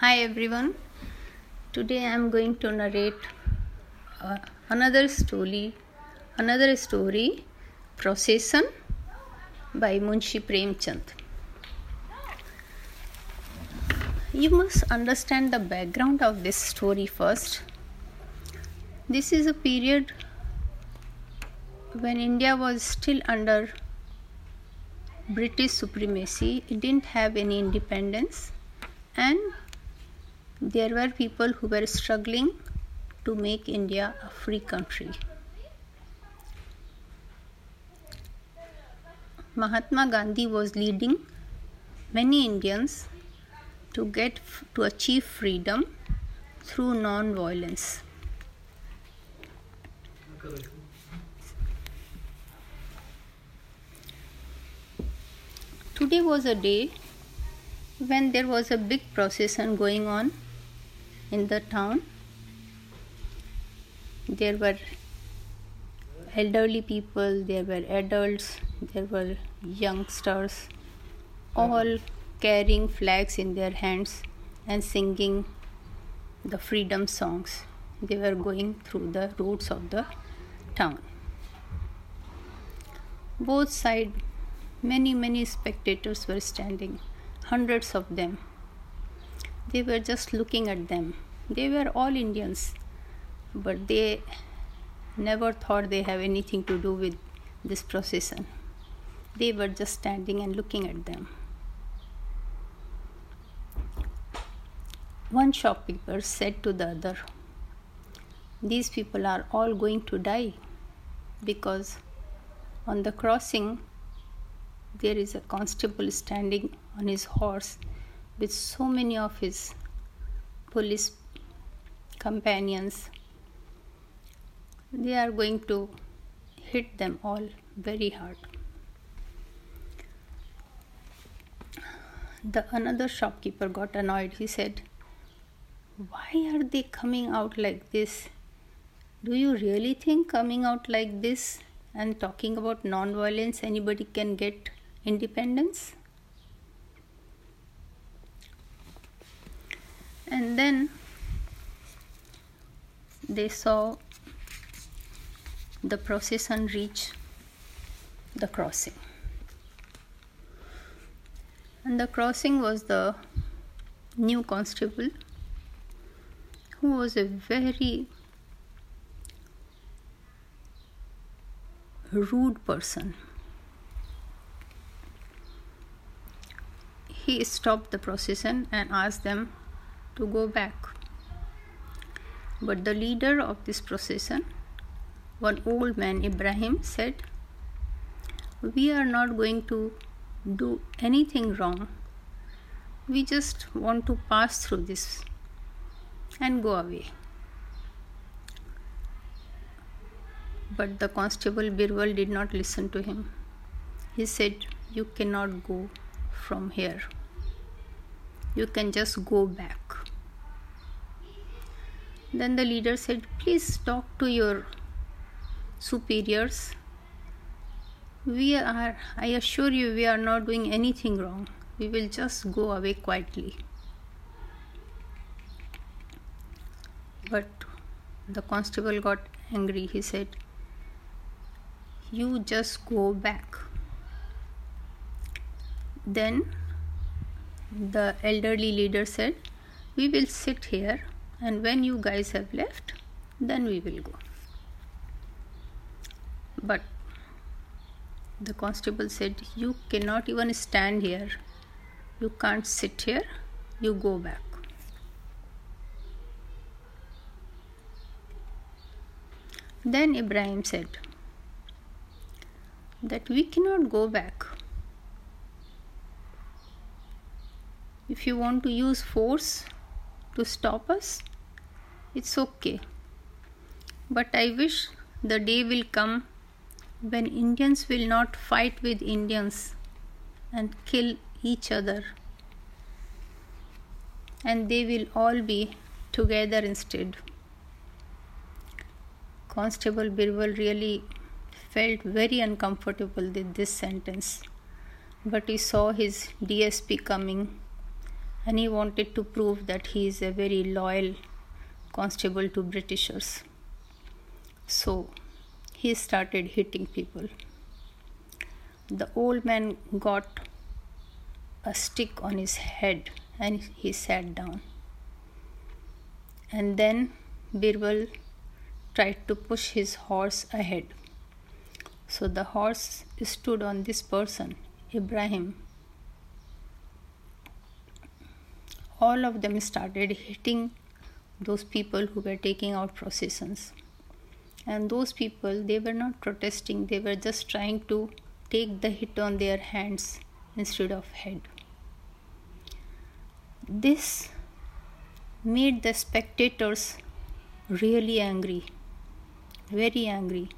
Hi everyone. Today I am going to narrate uh, another story, another story, Procession by Munshi Premchand. You must understand the background of this story first. This is a period when India was still under British supremacy. It didn't have any independence and there were people who were struggling to make India a free country. Mahatma Gandhi was leading many Indians to get to achieve freedom through non violence. Today was a day when there was a big procession going on in the town. There were elderly people, there were adults, there were youngsters, all carrying flags in their hands and singing the freedom songs. They were going through the roads of the town. Both sides, many, many spectators were standing, hundreds of them they were just looking at them. They were all Indians, but they never thought they have anything to do with this procession. They were just standing and looking at them. One shopkeeper said to the other, These people are all going to die because on the crossing there is a constable standing on his horse with so many of his police companions. They are going to hit them all very hard. The another shopkeeper got annoyed. He said, Why are they coming out like this? Do you really think coming out like this and talking about non violence anybody can get independence? And then they saw the procession reach the crossing. And the crossing was the new constable who was a very rude person. He stopped the procession and asked them to go back. But the leader of this procession, one old man, Ibrahim, said, We are not going to do anything wrong. We just want to pass through this and go away. But the constable Birbal did not listen to him. He said, You cannot go from here. You can just go back. Then the leader said, Please talk to your superiors. We are, I assure you, we are not doing anything wrong. We will just go away quietly. But the constable got angry. He said, You just go back. Then the elderly leader said, We will sit here and when you guys have left then we will go. But the constable said you cannot even stand here. You can't sit here. You go back. Then ibrahim said that we cannot go back. If you want to use force to stop us it's okay. But I wish the day will come when Indians will not fight with Indians and kill each other. And they will all be together instead. Constable birbal really felt very uncomfortable with this sentence, but he saw his DSP coming and he wanted to prove that he is a very loyal constable to Britishers. So he started hitting people. The old man got a stick on his head and he sat down. And then Birbal tried to push his horse ahead. So the horse stood on this person, Ibrahim. All of them started hitting those people who were taking out processions. And those people, they were not protesting, they were just trying to take the hit on their hands instead of head. This made the spectators really angry, very angry,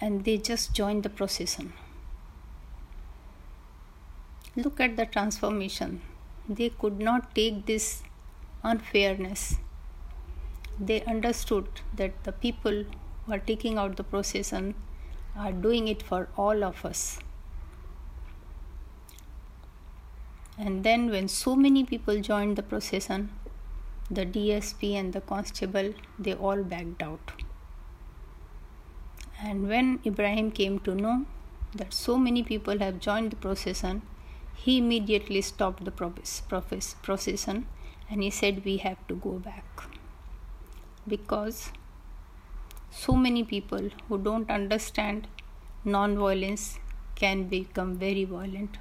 and they just joined the procession. Look at the transformation. They could not take this unfairness. They understood that the people who are taking out the procession are doing it for all of us. And then, when so many people joined the procession, the DSP and the constable they all backed out. And when Ibrahim came to know that so many people have joined the procession, he immediately stopped the process procession and he said, We have to go back. Because so many people who don't understand non violence can become very violent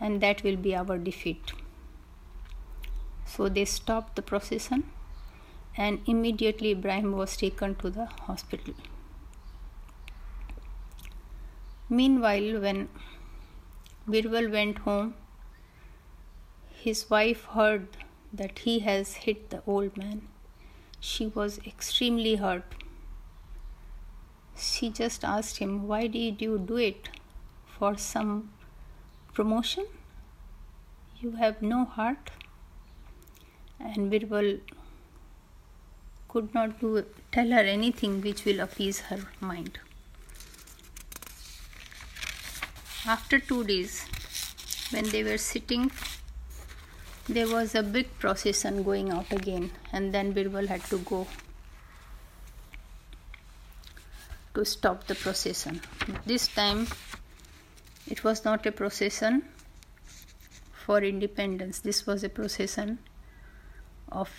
and that will be our defeat. So they stopped the procession and immediately Ibrahim was taken to the hospital. Meanwhile, when Birbal went home, his wife heard that he has hit the old man. She was extremely hurt. She just asked him, Why did you do it? For some promotion? You have no heart? And Birbal could not do, tell her anything which will appease her mind. After two days, when they were sitting, there was a big procession going out again, and then Birbal had to go to stop the procession. This time, it was not a procession for independence. This was a procession of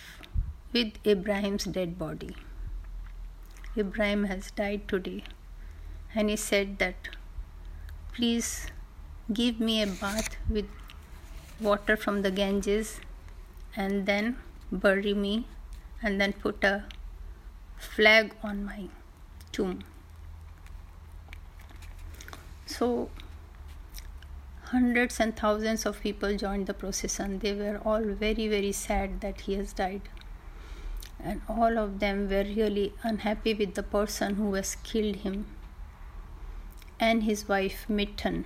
with Ibrahim's dead body. Ibrahim has died today, and he said that please give me a bath with water from the Ganges and then bury me and then put a flag on my tomb. So hundreds and thousands of people joined the procession. They were all very, very sad that he has died. And all of them were really unhappy with the person who has killed him and his wife Mitten.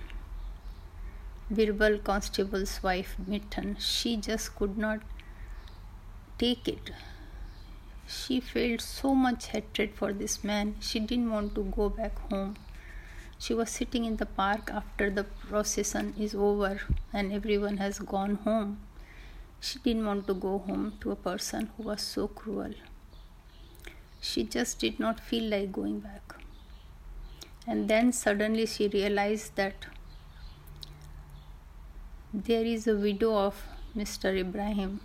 Birbal Constable's wife Mitten. She just could not take it. She felt so much hatred for this man. She didn't want to go back home. She was sitting in the park after the procession is over and everyone has gone home. She didn't want to go home to a person who was so cruel. She just did not feel like going back. And then suddenly she realized that there is a widow of Mr. Ibrahim.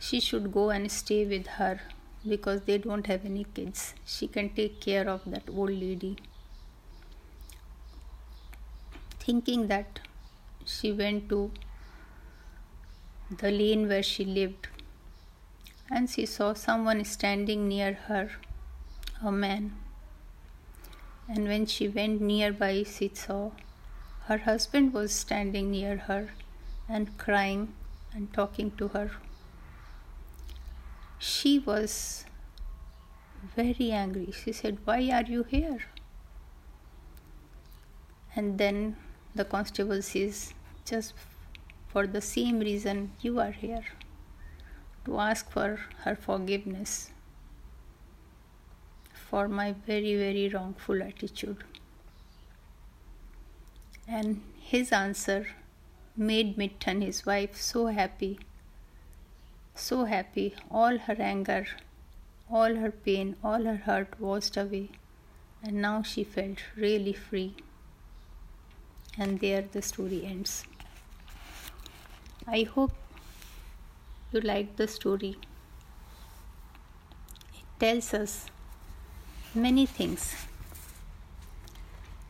She should go and stay with her because they don't have any kids. She can take care of that old lady thinking that she went to the lane where she lived and she saw someone standing near her, a man. And when she went nearby, she saw her husband was standing near her and crying and talking to her. She was very angry. She said, Why are you here? And then the constable says, Just for the same reason you are here to ask for her forgiveness for my very, very wrongful attitude. And his answer made Mittan, his wife, so happy. So happy. All her anger, all her pain, all her hurt washed away. And now she felt really free. And there the story ends. I hope you liked the story. It tells us many things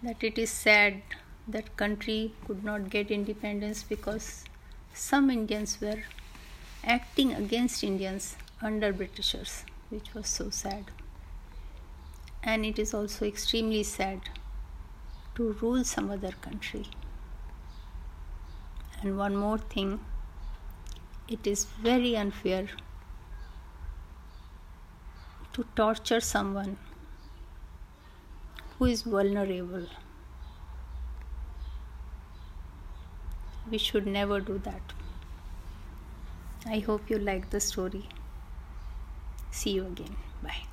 that it is sad that country could not get independence because some Indians were acting against Indians under Britishers, which was so sad. And it is also extremely sad to rule some other country. And one more thing, it is very unfair to torture someone who is vulnerable. We should never do that. I hope you like the story. See you again. Bye.